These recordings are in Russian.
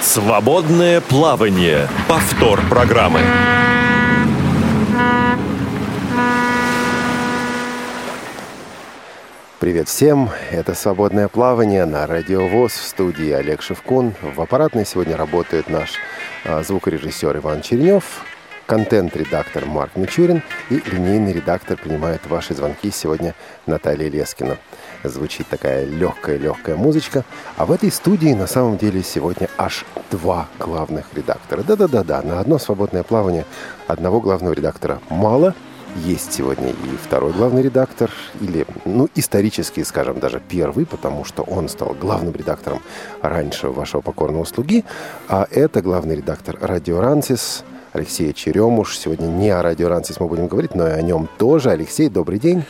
Свободное плавание. Повтор программы. Привет всем! Это «Свободное плавание» на Радио ВОЗ в студии Олег Шевкун. В аппаратной сегодня работает наш а, звукорежиссер Иван Чернев, контент-редактор Марк Мичурин и линейный редактор принимает ваши звонки сегодня Наталья Лескина. Звучит такая легкая-легкая музычка. А в этой студии на самом деле сегодня аж два главных редактора. Да-да-да-да, на одно свободное плавание одного главного редактора мало – есть сегодня и второй главный редактор, или, ну, исторически, скажем, даже первый, потому что он стал главным редактором раньше вашего покорного слуги, а это главный редактор «Радио Рансис», Алексей Черемуш. Сегодня не о «Радио Рансис» мы будем говорить, но и о нем тоже. Алексей, добрый день.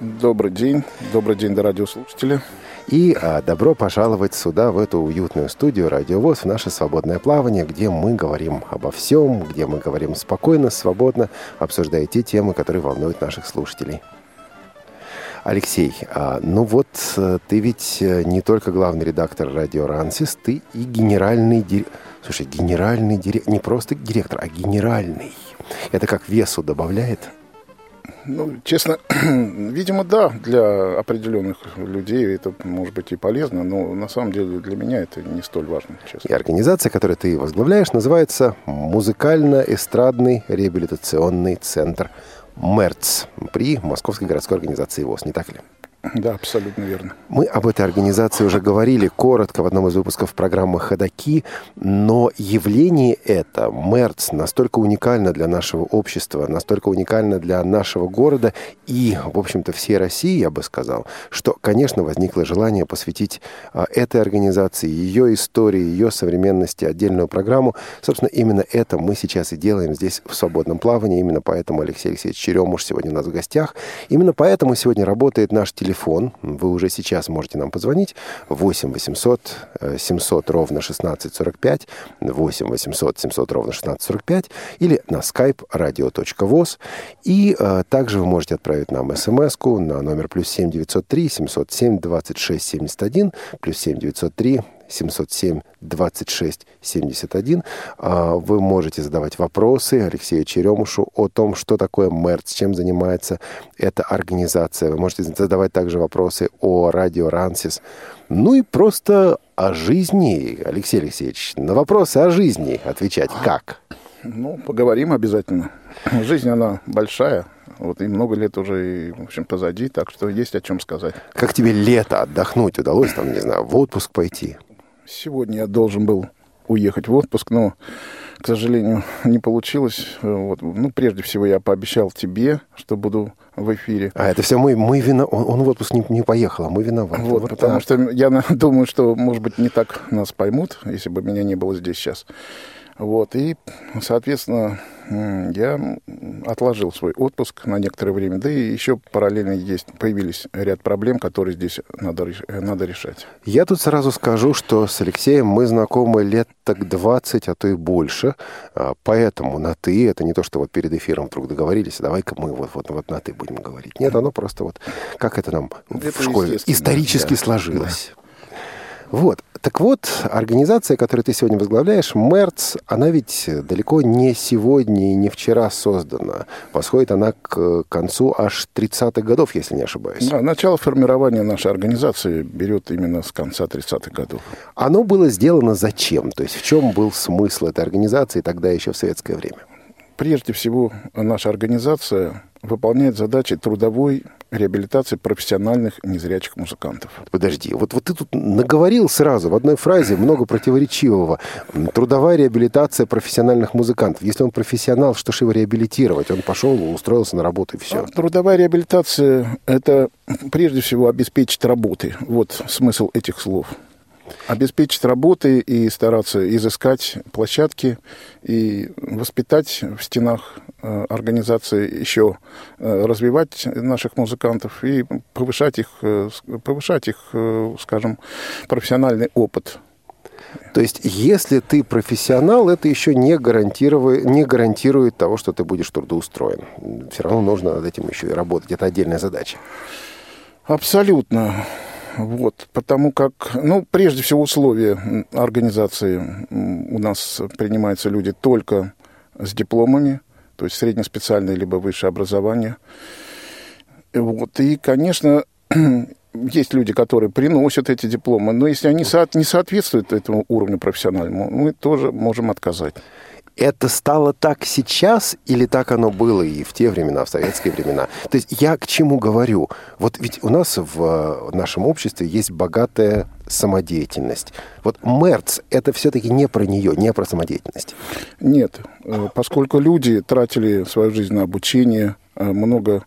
Добрый день. Добрый день, радиослушатели. И а, добро пожаловать сюда, в эту уютную студию «Радиовоз», в наше свободное плавание, где мы говорим обо всем, где мы говорим спокойно, свободно, обсуждая те темы, которые волнуют наших слушателей. Алексей, а, ну вот э, ты ведь э, не только главный редактор радио «Рансис», ты и генеральный директор. Слушай, генеральный директор, не просто директор, а генеральный. Это как весу добавляет? Ну, честно, видимо, да, для определенных людей это может быть и полезно, но на самом деле для меня это не столь важно, честно. И организация, которую ты возглавляешь, называется Музыкально-эстрадный реабилитационный центр МЭРЦ при Московской городской организации ВОЗ, не так ли? Да, абсолютно верно. Мы об этой организации уже говорили коротко в одном из выпусков программы «Ходоки», но явление это, МЭРЦ, настолько уникально для нашего общества, настолько уникально для нашего города и, в общем-то, всей России, я бы сказал, что, конечно, возникло желание посвятить а, этой организации, ее истории, ее современности отдельную программу. Собственно, именно это мы сейчас и делаем здесь в свободном плавании. Именно поэтому Алексей Алексеевич Черемуш сегодня у нас в гостях. Именно поэтому сегодня работает наш телефон телефон. Вы уже сейчас можете нам позвонить. 8 800 700 ровно 1645. 8 800 700 ровно 1645. Или на skype radio.voz. И э, также вы можете отправить нам смс на номер плюс 7 903 707 26 71. Плюс 7 903 707 26 71. Вы можете задавать вопросы Алексею Черемушу о том, что такое МЭРЦ, чем занимается эта организация. Вы можете задавать также вопросы о радио Рансис. Ну и просто о жизни, Алексей Алексеевич, на вопросы о жизни отвечать как? Ну, поговорим обязательно. Жизнь, она большая, вот и много лет уже, в общем, позади, так что есть о чем сказать. Как тебе лето отдохнуть удалось, там, не знаю, в отпуск пойти? Сегодня я должен был уехать в отпуск, но, к сожалению, не получилось. Вот. Ну, прежде всего, я пообещал тебе, что буду в эфире. А это все мы, мы вина... он, он в отпуск не, не поехал, а мы виноваты. Вот, вот потому так. что я думаю, что, может быть, не так нас поймут, если бы меня не было здесь сейчас. Вот, и, соответственно, я отложил свой отпуск на некоторое время, да и еще параллельно есть, появились ряд проблем, которые здесь надо, надо решать. Я тут сразу скажу, что с Алексеем мы знакомы лет так 20, а то и больше, а, поэтому на «ты» это не то, что вот перед эфиром вдруг договорились, давай-ка мы вот, вот, вот на «ты» будем говорить. Нет, оно просто вот, как это нам это в школе исторически да, сложилось. Да. Вот. Так вот, организация, которую ты сегодня возглавляешь, МЭРЦ, она ведь далеко не сегодня и не вчера создана. Восходит она к концу аж 30-х годов, если не ошибаюсь. Да, начало формирования нашей организации берет именно с конца 30-х годов. Оно было сделано зачем? То есть в чем был смысл этой организации тогда еще в советское время? Прежде всего, наша организация выполняет задачи трудовой реабилитации профессиональных незрячих музыкантов. Подожди, вот, вот ты тут наговорил сразу в одной фразе много противоречивого. Трудовая реабилитация профессиональных музыкантов. Если он профессионал, что ж его реабилитировать? Он пошел, устроился на работу и все. А, трудовая реабилитация – это прежде всего обеспечить работы. Вот смысл этих слов обеспечить работы и стараться изыскать площадки и воспитать в стенах э, организации еще э, развивать наших музыкантов и повышать их, э, повышать их, скажем, профессиональный опыт. То есть, если ты профессионал, это еще не гарантирует, не гарантирует того, что ты будешь трудоустроен. Все равно нужно над этим еще и работать. Это отдельная задача. Абсолютно. Вот, потому как, ну, прежде всего, условия организации у нас принимаются люди только с дипломами, то есть среднеспециальное либо высшее образование. Вот, и, конечно, есть люди, которые приносят эти дипломы, но если они не соответствуют этому уровню профессиональному, мы тоже можем отказать. Это стало так сейчас или так оно было и в те времена, в советские времена? То есть я к чему говорю? Вот ведь у нас в нашем обществе есть богатая самодеятельность. Вот Мерц – это все-таки не про нее, не про самодеятельность. Нет, э, поскольку люди тратили свою жизнь на обучение, э, много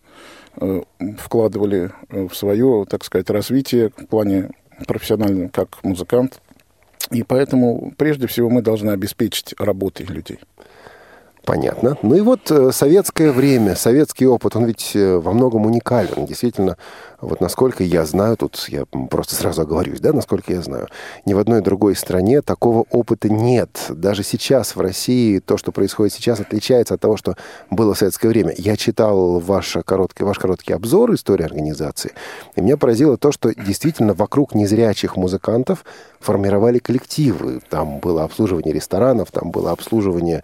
э, вкладывали в свое, так сказать, развитие в плане профессионального, как музыкант – и поэтому, прежде всего, мы должны обеспечить работой людей. Понятно. Ну и вот э, советское время, советский опыт, он ведь э, во многом уникален. Действительно, вот насколько я знаю, тут я просто сразу оговорюсь, да, насколько я знаю, ни в одной другой стране такого опыта нет. Даже сейчас в России то, что происходит сейчас, отличается от того, что было в советское время. Я читал ваш короткий, ваш короткий обзор истории организации, и меня поразило то, что действительно вокруг незрячих музыкантов формировали коллективы. Там было обслуживание ресторанов, там было обслуживание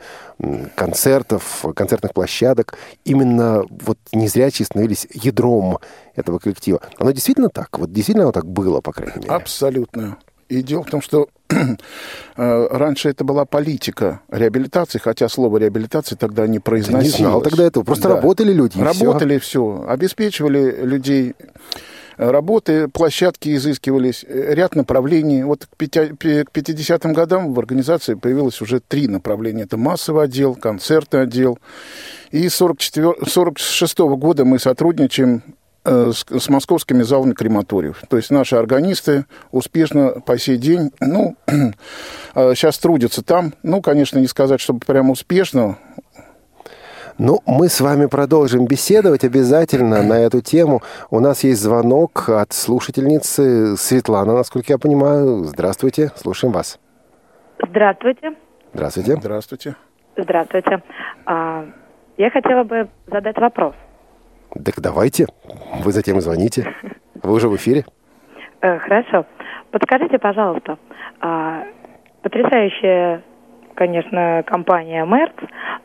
концертов, концертных площадок. Именно вот незрячие становились ядром этого коллектива. Оно действительно так? Вот действительно оно так было, по крайней мере? Абсолютно. И дело в том, что э, раньше это была политика реабилитации, хотя слово реабилитация тогда не произносилось. Ты не знал тогда этого, просто да. работали люди. Работали все. все, обеспечивали людей работы, площадки изыскивались, ряд направленний. Вот к 50-м годам в организации появилось уже три направления. Это массовый отдел, концертный отдел. И с 1946 -го года мы сотрудничаем Э, с, с московскими залами крематориев. То есть наши органисты успешно по сей день, ну, сейчас э, трудятся там. Ну, конечно, не сказать, чтобы прямо успешно, ну, мы с вами продолжим беседовать обязательно на эту тему. У нас есть звонок от слушательницы Светлана, насколько я понимаю. Здравствуйте, слушаем вас. Здравствуйте. Здравствуйте. Здравствуйте. Здравствуйте. А, я хотела бы задать вопрос. Так давайте. Вы затем звоните. Вы уже в эфире. Э, хорошо. Подскажите, пожалуйста, а, потрясающая, конечно, компания Мерц,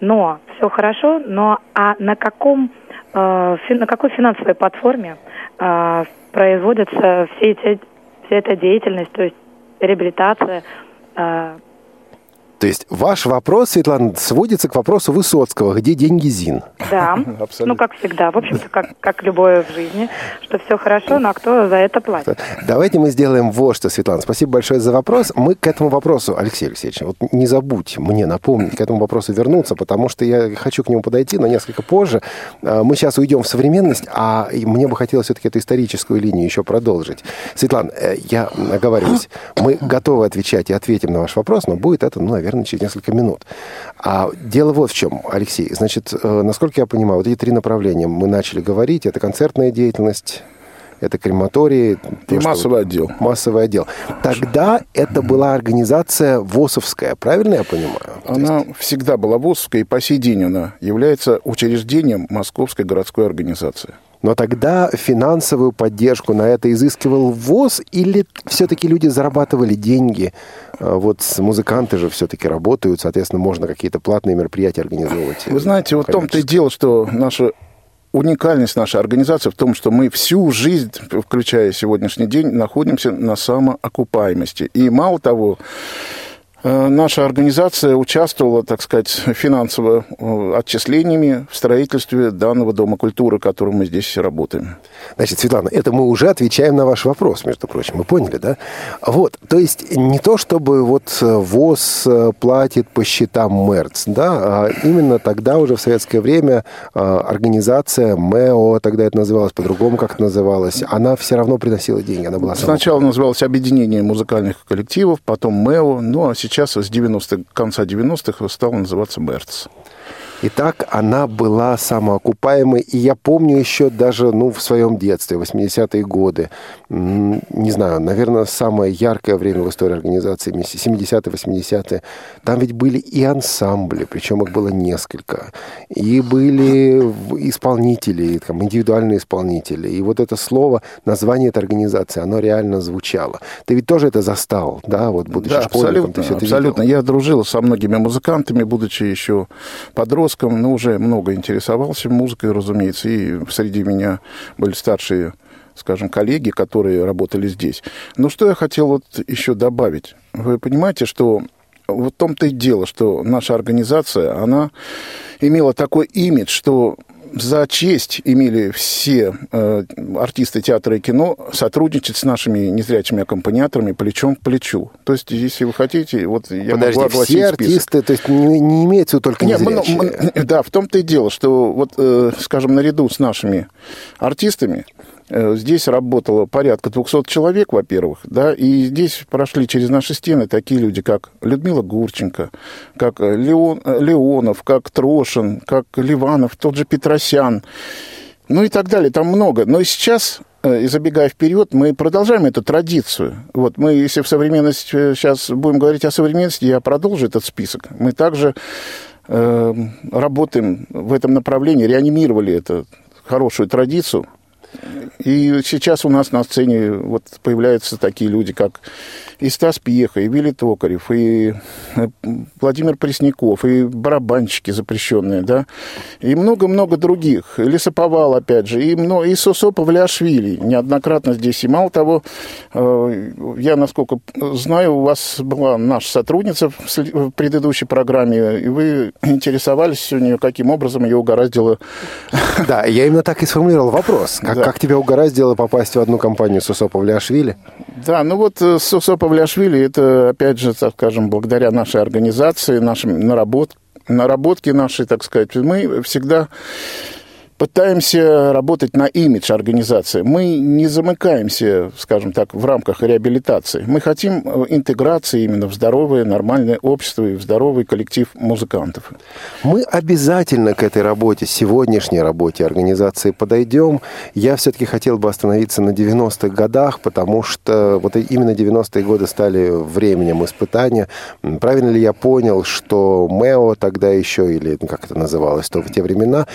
но все хорошо, но а на каком э, на какой финансовой платформе э, производится все эти, вся эта деятельность, то есть реабилитация, то есть ваш вопрос, Светлана, сводится к вопросу Высоцкого, где деньги ЗИН? Да, ну как всегда, в общем-то, как, как любое в жизни, что все хорошо, но кто за это платит? Давайте мы сделаем вот что, Светлана. Спасибо большое за вопрос. Мы к этому вопросу, Алексей Алексеевич, вот не забудь мне напомнить, к этому вопросу вернуться, потому что я хочу к нему подойти, но несколько позже. А, мы сейчас уйдем в современность, а мне бы хотелось все-таки эту историческую линию еще продолжить. Светлана, э, я оговариваюсь, мы готовы отвечать и ответим на ваш вопрос, но будет это, ну, наверное, наверное, через несколько минут. А дело вот в чем, Алексей. Значит, э, насколько я понимаю, вот эти три направления мы начали говорить. Это концертная деятельность, это крематории. И то, массовый отдел. Массовый отдел. Тогда это была организация ВОСовская, правильно я понимаю? Она есть... всегда была ВОСовская, и по сей день она является учреждением Московской городской организации. Но тогда финансовую поддержку на это изыскивал ВОЗ или все-таки люди зарабатывали деньги? А вот музыканты же все-таки работают, соответственно, можно какие-то платные мероприятия организовывать. Вы знаете, вот в том-то и дело, что наша уникальность нашей организации в том, что мы всю жизнь, включая сегодняшний день, находимся на самоокупаемости. И мало того, Э, наша организация участвовала, так сказать, финансово э, отчислениями в строительстве данного Дома культуры, которым мы здесь работаем. Значит, Светлана, это мы уже отвечаем на ваш вопрос, между прочим. Мы поняли, да? Вот, то есть не то, чтобы вот э, ВОЗ платит по счетам МЭРЦ, да, а именно тогда уже в советское время организация МЭО, тогда это называлось по-другому, как это называлось, она все равно приносила деньги, она была Сначала называлось Объединение музыкальных коллективов, потом МЭО, ну а сейчас сейчас с 90 конца 90-х стал называться МЭРЦ. И так она была самоокупаемой. И я помню еще даже ну, в своем детстве, 80-е годы, не знаю, наверное, самое яркое время в истории организации, 70-е, 80-е, там ведь были и ансамбли, причем их было несколько, и были исполнители, там, индивидуальные исполнители. И вот это слово, название этой организации, оно реально звучало. Ты ведь тоже это застал, да, вот будучи да, школьником, абсолютно, абсолютно. Я дружил со многими музыкантами, будучи еще подростком, но уже много интересовался музыкой, разумеется, и среди меня были старшие скажем, коллеги, которые работали здесь. Но что я хотел вот еще добавить? Вы понимаете, что в том-то и дело, что наша организация, она имела такой имидж, что за честь имели все э, артисты театра и кино сотрудничать с нашими незрячими аккомпаниаторами плечом к плечу. То есть, если вы хотите, вот я Подожди, могу огласить все артисты, список. то есть не, не имеется только Нет, мы- незрячие? мы- да, в том-то и дело, что вот, э, скажем, наряду с нашими артистами здесь работало порядка 200 человек, во-первых, да, и здесь прошли через наши стены такие люди, как Людмила Гурченко, как э, Леон, э, Леонов, как Трошин, как Ливанов, тот же Петросян, ну и так далее, там много. Но сейчас, э, и забегая вперед, мы продолжаем эту традицию. Вот мы, если в современности, сейчас будем говорить о современности, я продолжу этот список. Мы также э, работаем в этом направлении, реанимировали эту хорошую традицию. И сейчас у нас на сцене вот появляются такие люди, как и Стас Пьеха, и Вилли Токарев, и э, Владимир Пресняков, и барабанщики запрещенные, да, и много-много других. И Лесоповал, опять же, и, мно- и Сосо Павлиашвили неоднократно здесь. И мало того, э, я, насколько знаю, у вас была наша сотрудница в предыдущей программе, и вы интересовались у нее, каким образом ее угораздило Да, я именно так и сформулировал вопрос. Как, Да. как тебя угораздило попасть в одну компанию Сусо Павлиашвили? Да, ну вот э, Сосо Павлиашвили, это, опять же, так скажем, благодаря нашей организации, нашим наработ... наработке нашей, так сказать, мы всегда пытаемся работать на имидж организации. Мы не замыкаемся, скажем так, в рамках реабилитации. Мы хотим э, интеграции именно в здоровое, нормальное общество и в здоровый коллектив музыкантов. Мы обязательно к этой работе, сегодняшней работе организации подойдем. Я все-таки хотел бы остановиться на 90-х годах, потому что вот именно 90-е годы стали временем испытания. Правильно ли я понял, что МЭО тогда еще, или как это называлось, то в те времена,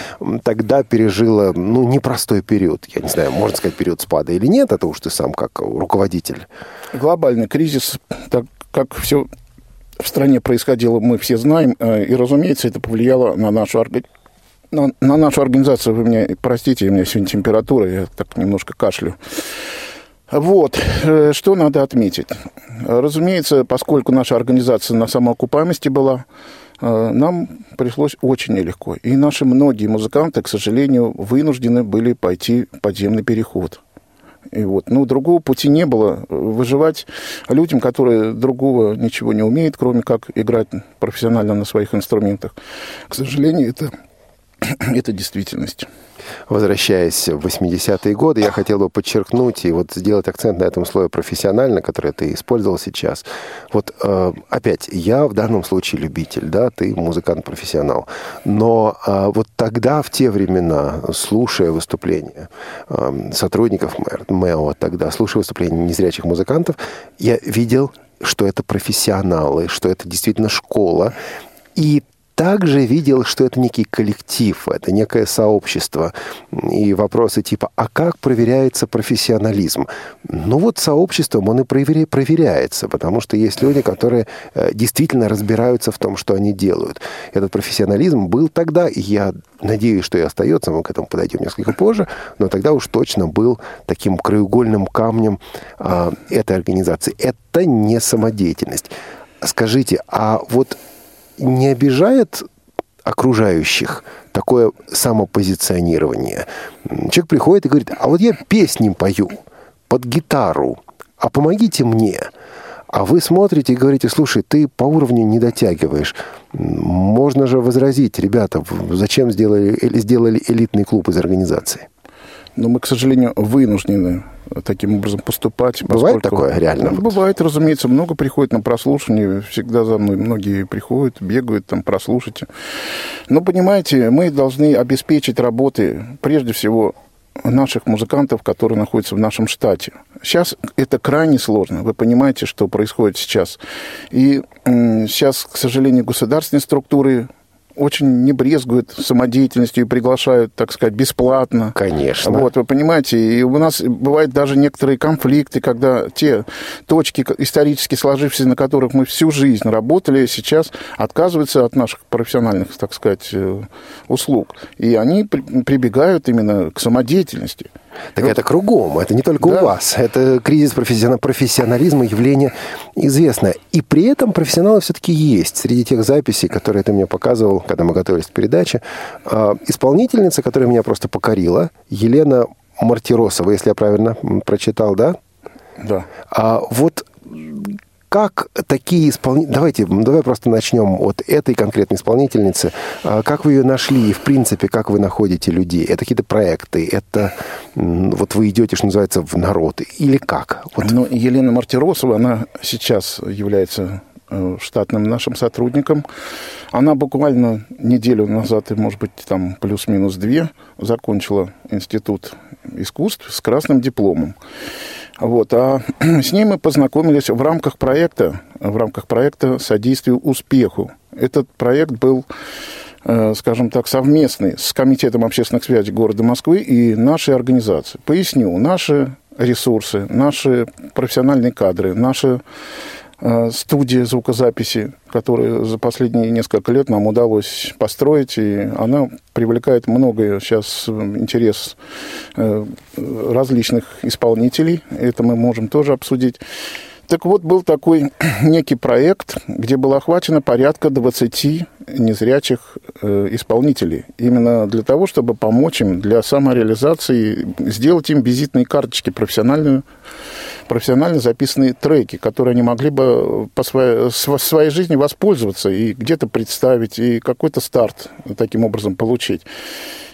тогда пережила, ну, непростой период. Я не знаю, можно сказать, период спада или нет, это уж ты сам как руководитель. Глобальный кризис, так как все в стране происходило, мы все знаем, э, и, разумеется, это повлияло на нашу организацию. На, на нашу организацию, вы меня простите, у меня сегодня температура, я так немножко кашлю. Вот, э, что надо отметить. Разумеется, поскольку наша организация на самоокупаемости была, нам пришлось очень нелегко. И наши многие музыканты, к сожалению, вынуждены были пойти подземный переход. И вот, ну, другого пути не было. Выживать людям, которые другого ничего не умеют, кроме как играть профессионально на своих инструментах. К сожалению, это, это действительность. Возвращаясь в 80-е годы, я хотел бы подчеркнуть и вот сделать акцент на этом слое профессионально, который ты использовал сейчас. Вот э, опять, я в данном случае любитель, да, ты музыкант-профессионал. Но э, вот тогда, в те времена, слушая выступления э, сотрудников МЭО тогда, слушая выступления незрячих музыкантов, я видел, что это профессионалы, что это действительно школа. И также видел, что это некий коллектив, это некое сообщество. И вопросы типа, а как проверяется профессионализм? Ну вот сообществом он и проверя- проверяется, потому что есть люди, которые э, действительно разбираются в том, что они делают. Этот профессионализм был тогда, и я надеюсь, что и остается, мы к этому подойдем несколько позже, но тогда уж точно был таким краеугольным камнем а, этой организации. Это не самодеятельность. Скажите, а вот не обижает окружающих такое самопозиционирование? Человек приходит и говорит, а вот я песни пою под гитару, а помогите мне. А вы смотрите и говорите, слушай, ты по уровню не дотягиваешь. Можно же возразить, ребята, зачем сделали, э- сделали элитный клуб из организации? Но мы, к сожалению, вынуждены таким образом поступать. Бывает такое реально? Ну, бывает, разумеется. Много приходит на прослушивание. Всегда за мной многие приходят, бегают, там, прослушайте. Но, понимаете, мы должны обеспечить работы, прежде всего, наших музыкантов, которые находятся в нашем штате. Сейчас это крайне сложно. Вы понимаете, что происходит сейчас. И сейчас, к сожалению, государственные структуры очень не брезгуют самодеятельностью и приглашают, так сказать, бесплатно. Конечно. Вот, вы понимаете, и у нас бывают даже некоторые конфликты, когда те точки исторически сложившиеся, на которых мы всю жизнь работали, сейчас отказываются от наших профессиональных, так сказать, э, услуг. И они прибегают именно к самодеятельности. Так вот. это кругом, это не только да. у вас. Это кризис профессионализма, явление известное. И при этом профессионалы все-таки есть. Среди тех записей, которые ты мне показывал, когда мы готовились к передаче, а, исполнительница, которая меня просто покорила, Елена Мартиросова, если я правильно прочитал, да? Да. А вот как такие исполнители... Давайте, давай просто начнем от этой конкретной исполнительницы. А как вы ее нашли и, в принципе, как вы находите людей? Это какие-то проекты? Это вот вы идете, что называется, в народ? Или как? Вот. Ну, Елена Мартиросова, она сейчас является э, штатным нашим сотрудником. Она буквально неделю назад, может быть, там плюс-минус две, закончила институт искусств с красным дипломом. Вот, а с ней мы познакомились в рамках проекта, в рамках проекта «Содействию успеху». Этот проект был, э, скажем так, совместный с Комитетом общественных связей города Москвы и нашей организацией. Поясню, наши ресурсы, наши профессиональные кадры, наши студии звукозаписи, которую за последние несколько лет нам удалось построить, и она привлекает много сейчас интерес э, различных исполнителей. Это мы можем тоже обсудить. Так вот, был такой некий проект, где было охвачено порядка 20 незрячих э, исполнителей. Именно для того, чтобы помочь им для самореализации, сделать им визитные карточки, профессиональную, профессионально записанные треки, которые они могли бы по своей, своей жизни воспользоваться и где-то представить, и какой-то старт таким образом получить.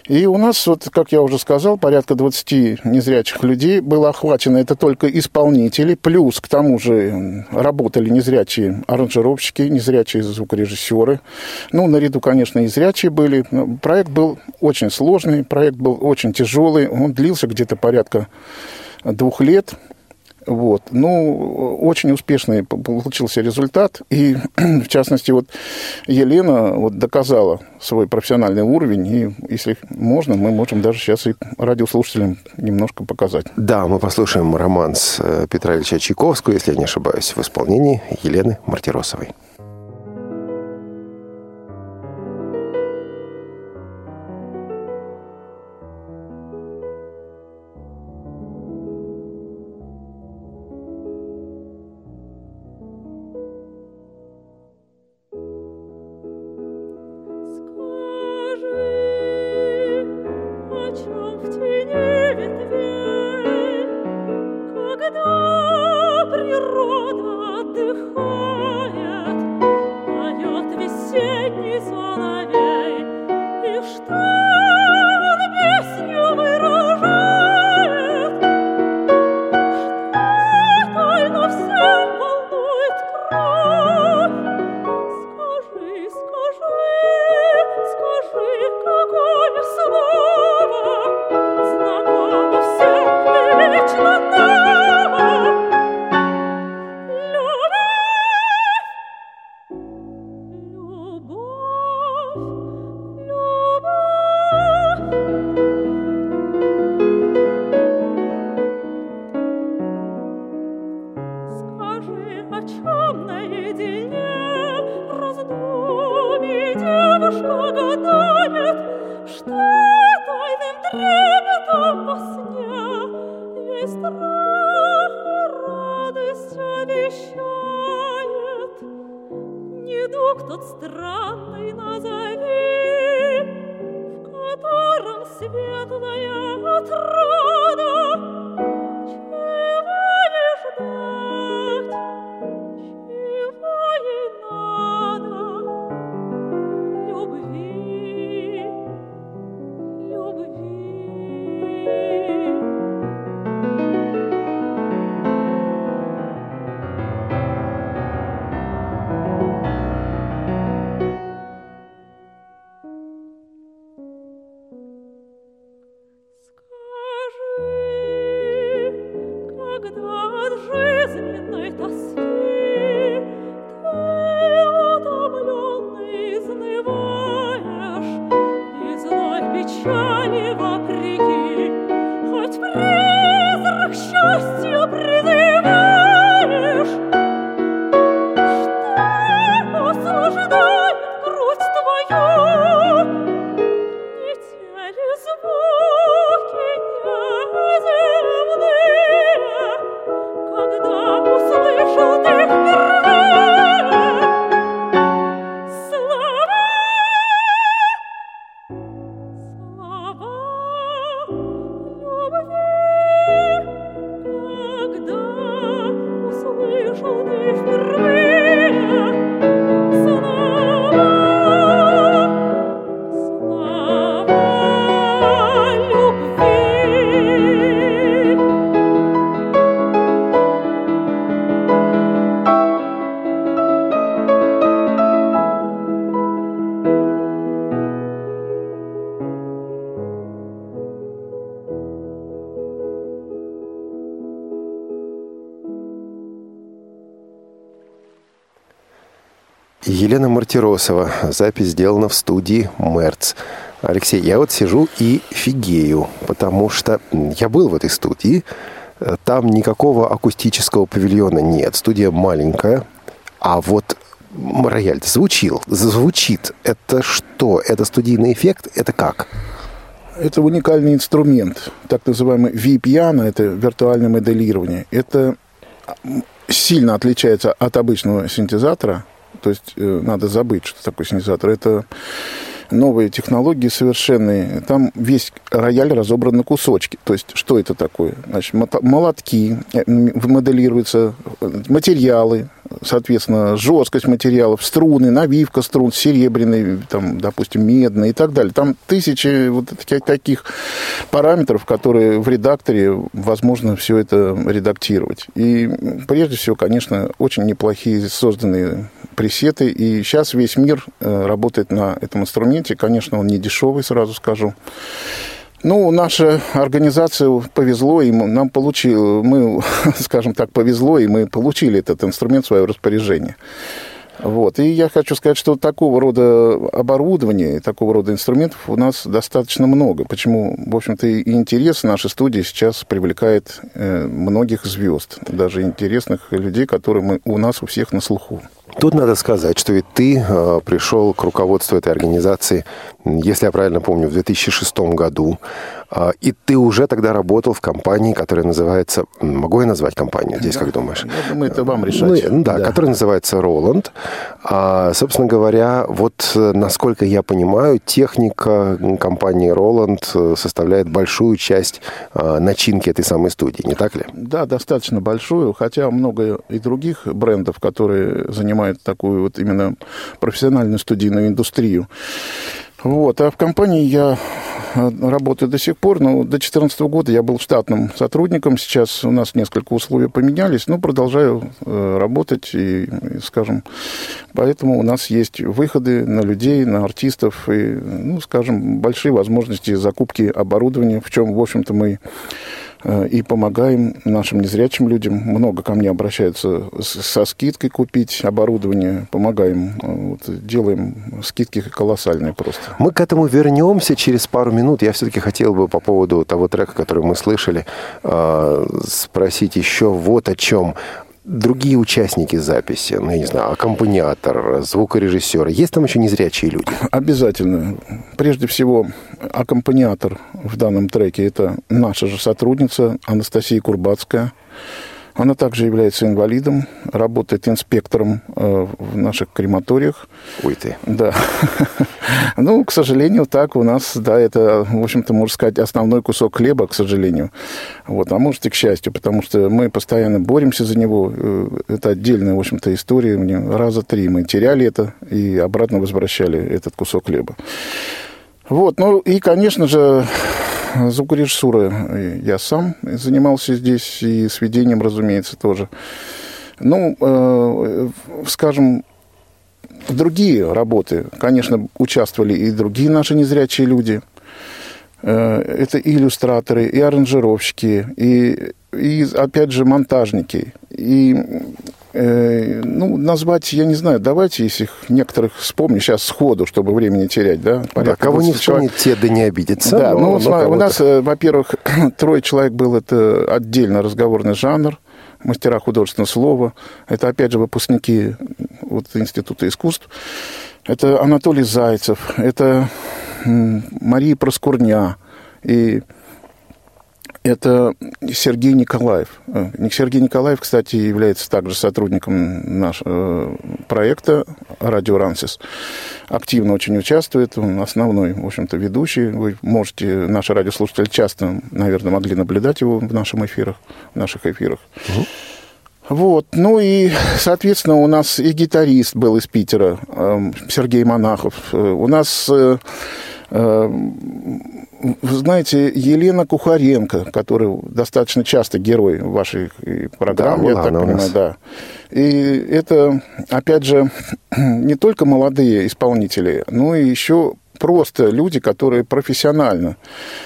И у нас, вот, как я уже сказал, порядка 20 незрячих людей было охвачено. Это только исполнители, плюс к тому же работали незрячие аранжировщики, незрячие звукорежиссеры. Ну, наряду, конечно, и зрячие были. Проект был очень сложный, проект был очень тяжелый. Он длился где-то порядка двух лет. Вот. Ну, очень успешный получился результат. И, в частности, вот Елена вот доказала свой профессиональный уровень. И, если можно, мы можем даже сейчас и радиослушателям немножко показать. Да, мы послушаем романс э, Петра Ильича Чайковского, если я не ошибаюсь, в исполнении Елены Мартиросовой. Мартиросова. Запись сделана в студии «Мерц». Алексей, я вот сижу и фигею, потому что я был в этой студии. Там никакого акустического павильона нет. Студия маленькая. А вот рояль звучил, звучит. Это что? Это студийный эффект? Это как? Это уникальный инструмент, так называемый V-пиано, это виртуальное моделирование. Это сильно отличается от обычного синтезатора, то есть э, надо забыть, что такое синтезатор. Это новые технологии совершенные. Там весь рояль разобран на кусочки. То есть, что это такое? Значит, молотки, э, моделируются материалы, соответственно, жесткость материалов, струны, навивка струн, серебряный, там, допустим, медный и так далее. Там тысячи вот таких параметров, которые в редакторе возможно все это редактировать. И прежде всего, конечно, очень неплохие созданные пресеты. И сейчас весь мир э, работает на этом инструменте. Конечно, он не дешевый, сразу скажу. Ну, наша организация повезло, и нам получил, мы, скажем так, повезло, и мы получили этот инструмент в свое распоряжение. Вот. И я хочу сказать, что такого рода оборудования, такого рода инструментов у нас достаточно много. Почему, в общем-то, и интерес нашей студии сейчас привлекает э, многих звезд, даже интересных людей, которые мы, у нас у всех на слуху. Тут надо сказать, что и ты э, пришел к руководству этой организации, если я правильно помню, в 2006 году. Э, и ты уже тогда работал в компании, которая называется... Могу я назвать компанию здесь, да. как думаешь? Я думаю, это вам решать. Ну, да, да, которая называется Roland. А, собственно говоря, вот э, насколько я понимаю, техника компании Roland э, составляет большую часть а, начинки этой самой студии, не так ли? Да, достаточно большую, хотя много и других брендов, которые занимает такую вот именно профессиональную студийную индустрию. Вот. А в компании я э, работаю до сих пор, но до 2014 года я был штатным сотрудником. Сейчас у нас несколько условий поменялись, но продолжаю э, работать и, скажем, поэтому у нас есть выходы на людей, на артистов и, ну, скажем, большие возможности закупки оборудования, в чем, в общем-то, мы и помогаем нашим незрячим людям. Много ко мне обращаются со скидкой купить оборудование, помогаем, э, вот, делаем скидки колоссальные просто. Мы к этому вернемся через пару минут. Я все-таки хотел бы по поводу того трека, который мы слышали, э, спросить еще вот о чем другие участники записи, ну, я не знаю, аккомпаниатор, звукорежиссер, есть там еще незрячие люди? Обязательно. Прежде всего, аккомпаниатор в данном треке – это наша же сотрудница Анастасия Курбацкая. Она также является инвалидом, работает инспектором э, в наших крематориях. Ой ты. Да. ну, к сожалению, так у нас, да, это, в общем-то, можно сказать, основной кусок хлеба, к сожалению. Вот, а может и к счастью, потому что мы постоянно боремся за него. Э, это отдельная, в общем-то, история. Раза три мы теряли это и обратно возвращали этот кусок хлеба. Вот, ну и, конечно же, звукорежиссурой я сам занимался здесь, и сведением, разумеется, тоже. Ну, э, скажем, другие работы, конечно, участвовали и другие наши незрячие люди. Э, это и иллюстраторы, и аранжировщики, и, и опять же, монтажники. И ну, назвать, я не знаю, давайте, если их некоторых вспомню сейчас сходу, чтобы времени терять, да? да кого не вспомнить, те да не обидятся. Да, но, ну, но смотри, у нас, э, во-первых, трое человек был, это отдельно разговорный жанр, мастера художественного слова. Это, опять же, выпускники вот, Института искусств. Это Анатолий Зайцев, это Мария Проскурня и это Сергей Николаев. Э, Сергей Николаев, кстати, является также сотрудником нашего э, проекта «Радио Рансис». Активно очень участвует, он основной, в общем-то, ведущий. Вы можете, наши радиослушатели часто, наверное, могли наблюдать его в наших эфирах, в наших эфирах. Угу. Вот. Ну и, соответственно, у нас и гитарист был из Питера, эм, Сергей Монахов. Э, у нас вы знаете, Елена Кухаренко, которая достаточно часто герой вашей программы, да, я так понимаю, да. И это, опять же, не только молодые исполнители, но и еще просто люди, которые профессионально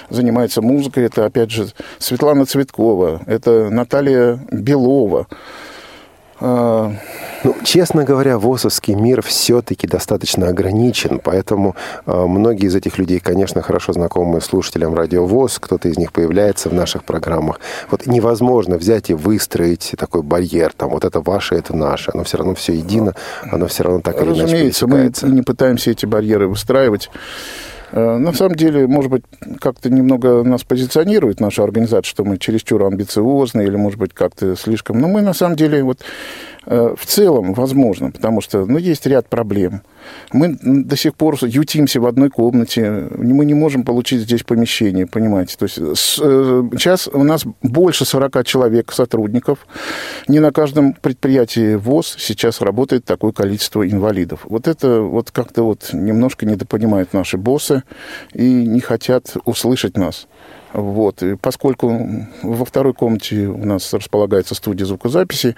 занимаются музыкой. Это, опять же, Светлана Цветкова, это Наталья Белова. Ну, честно говоря, ВОСовский мир все-таки достаточно ограничен, поэтому э, многие из этих людей, конечно, хорошо знакомы слушателям радио ВОЗ, кто-то из них появляется в наших программах. Вот невозможно взять и выстроить такой барьер, там, вот это ваше, это наше, оно все равно все едино, оно все равно так Разумеется, или иначе Разумеется, мы не пытаемся эти барьеры выстраивать. Э, на самом деле, может быть, как-то немного нас позиционирует наша организация, что мы чересчур амбициозны или, может быть, как-то слишком. Но мы, на самом деле, вот в целом возможно, потому что ну, есть ряд проблем. Мы до сих пор ютимся в одной комнате, мы не можем получить здесь помещение, понимаете. То есть э, сейчас у нас больше 40 человек, сотрудников. Не на каждом предприятии ВОЗ сейчас работает такое количество инвалидов. Вот это вот как-то вот немножко недопонимают наши боссы и не хотят услышать нас. Вот. И поскольку во второй комнате у нас располагается студия звукозаписи,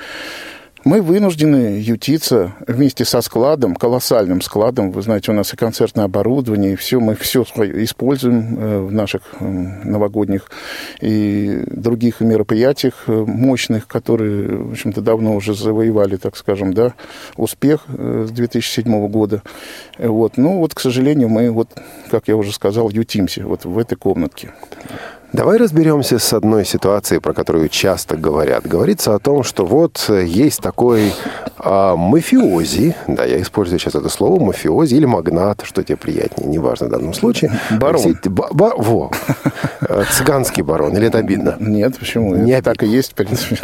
мы вынуждены ютиться вместе со складом, колоссальным складом. Вы знаете, у нас и концертное оборудование, и все, мы все используем э, в наших новогодних и других мероприятиях э, мощных, которые, в общем-то, давно уже завоевали, так скажем, да, успех э, с 2007 года. Вот. Ну, вот, к сожалению, мы, вот, как я уже сказал, ютимся вот в этой комнатке. Давай разберемся с одной ситуацией, про которую часто говорят. Говорится о том, что вот э, есть такой а, мафиози, да, я использую сейчас это слово, мафиози или магнат, что тебе приятнее, неважно в данном случае. Барон. Алексей, ба, ба, во. Э, цыганский барон, или это обидно? Нет, почему? Не это так и есть, в принципе.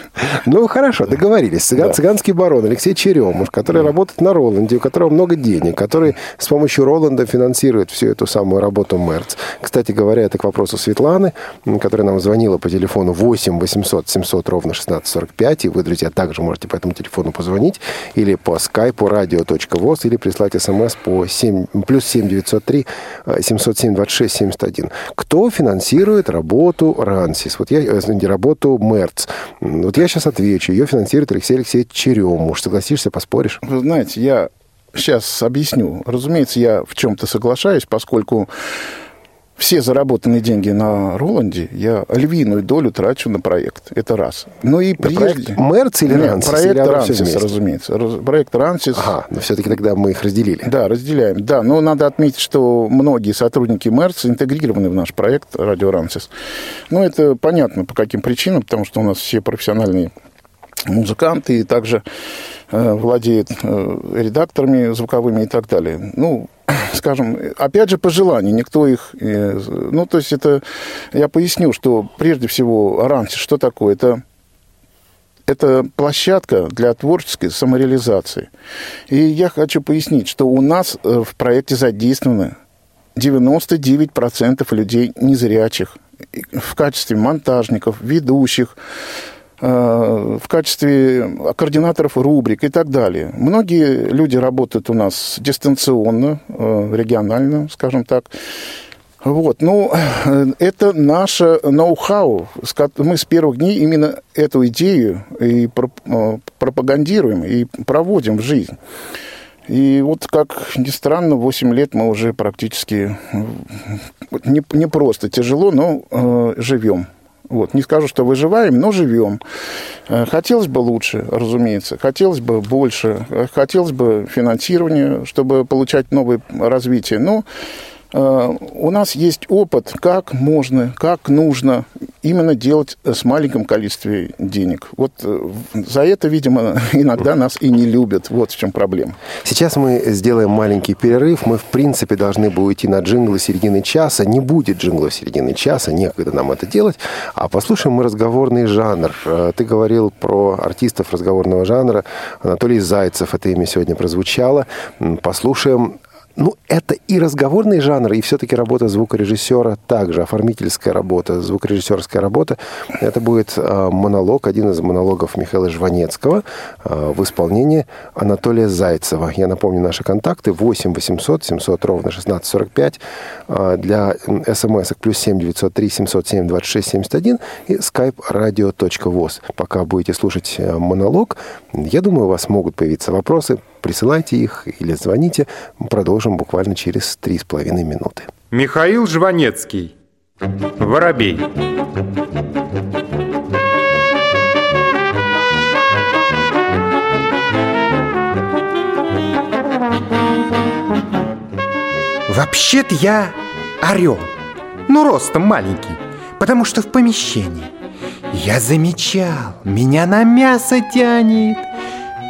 Ну, хорошо, договорились. Цыган, да. Цыганский барон Алексей Черемуш, который да. работает на Роланде, у которого много денег, который с помощью Роланда финансирует всю эту самую работу Мерц. Кстати говоря, это к вопросу Светланы которая нам звонила по телефону 8 800 700 ровно 1645. И вы, друзья, также можете по этому телефону позвонить или по скайпу radio.voz или прислать смс по 7, плюс 7 903 707 26 71. Кто финансирует работу РАНСИС? Вот я, э, извините, работу МЕРЦ. Вот я сейчас отвечу. Ее финансирует Алексей Алексеевич Черемуш. Согласишься, поспоришь? Вы знаете, я сейчас объясню. Разумеется, я в чем-то соглашаюсь, поскольку все заработанные деньги на Роланде я львиную долю трачу на проект. Это раз. Ну и прежде... Проект Мерц или Нет, Рансис? Проект или Рансис, разумеется. Проект Рансис. Ага, но все-таки тогда мы их разделили. Да, разделяем. Да, но надо отметить, что многие сотрудники Мерц интегрированы в наш проект Радио Рансис. Ну, это понятно, по каким причинам, потому что у нас все профессиональные музыканты и также э, владеют э, редакторами звуковыми и так далее. Ну, скажем, опять же, по желанию, никто их... Э, ну, то есть это... Я поясню, что прежде всего Аранси, что такое? Это это площадка для творческой самореализации. И я хочу пояснить, что у нас э, в проекте задействовано 99% людей незрячих в качестве монтажников, ведущих, в качестве координаторов рубрик и так далее. Многие люди работают у нас дистанционно, э, регионально, скажем так. Вот, ну, э, это наше ноу-хау. Мы с первых дней именно эту идею и пропагандируем, и проводим в жизнь. И вот, как ни странно, 8 лет мы уже практически не, не просто тяжело, но э, живем вот. Не скажу, что выживаем, но живем. Э, хотелось бы лучше, разумеется. Хотелось бы больше. Э, хотелось бы финансирования, чтобы получать новое развитие. Но Э, у нас есть опыт, как можно, как нужно именно делать с маленьким количеством денег. Вот э, за это, видимо, иногда нас и не любят. Вот в чем проблема. Сейчас мы сделаем маленький перерыв. Мы, в принципе, должны бы уйти на джинглы середины часа. Не будет джингла середины часа, некогда нам это делать. А послушаем мы разговорный жанр. Э, ты говорил про артистов разговорного жанра. Анатолий Зайцев, это имя сегодня прозвучало. Послушаем ну, это и разговорный жанр, и все-таки работа звукорежиссера также, оформительская работа, звукорежиссерская работа. Это будет э, монолог, один из монологов Михаила Жванецкого э, в исполнении Анатолия Зайцева. Я напомню наши контакты 8 800 700 ровно 1645 э, для смс плюс 7 903 707 26 71 и skype radio.voz. Пока будете слушать монолог, я думаю, у вас могут появиться вопросы. Присылайте их или звоните. Мы продолжим буквально через 3,5 минуты. Михаил Жванецкий. Воробей. Вообще-то я орел. Ну, ростом маленький, потому что в помещении. Я замечал, меня на мясо тянет.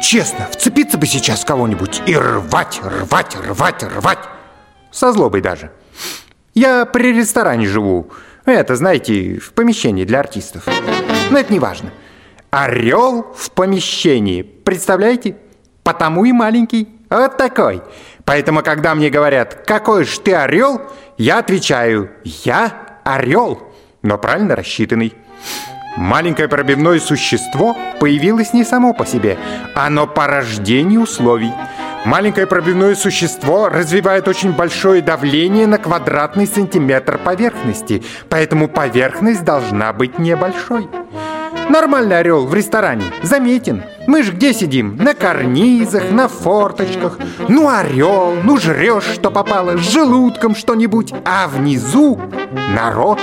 Честно, вцепиться бы сейчас кого-нибудь и рвать, рвать, рвать, рвать. Со злобой даже. Я при ресторане живу. Это, знаете, в помещении для артистов. Но это не важно. Орел в помещении. Представляете? Потому и маленький. Вот такой. Поэтому, когда мне говорят, какой же ты орел, я отвечаю, я орел, но правильно рассчитанный. Маленькое пробивное существо появилось не само по себе, оно по рождению условий. Маленькое пробивное существо развивает очень большое давление на квадратный сантиметр поверхности, поэтому поверхность должна быть небольшой. Нормальный орел в ресторане заметен. Мы ж где сидим? На карнизах, на форточках. Ну, орел, ну, жрешь, что попало, с желудком что-нибудь. А внизу народ.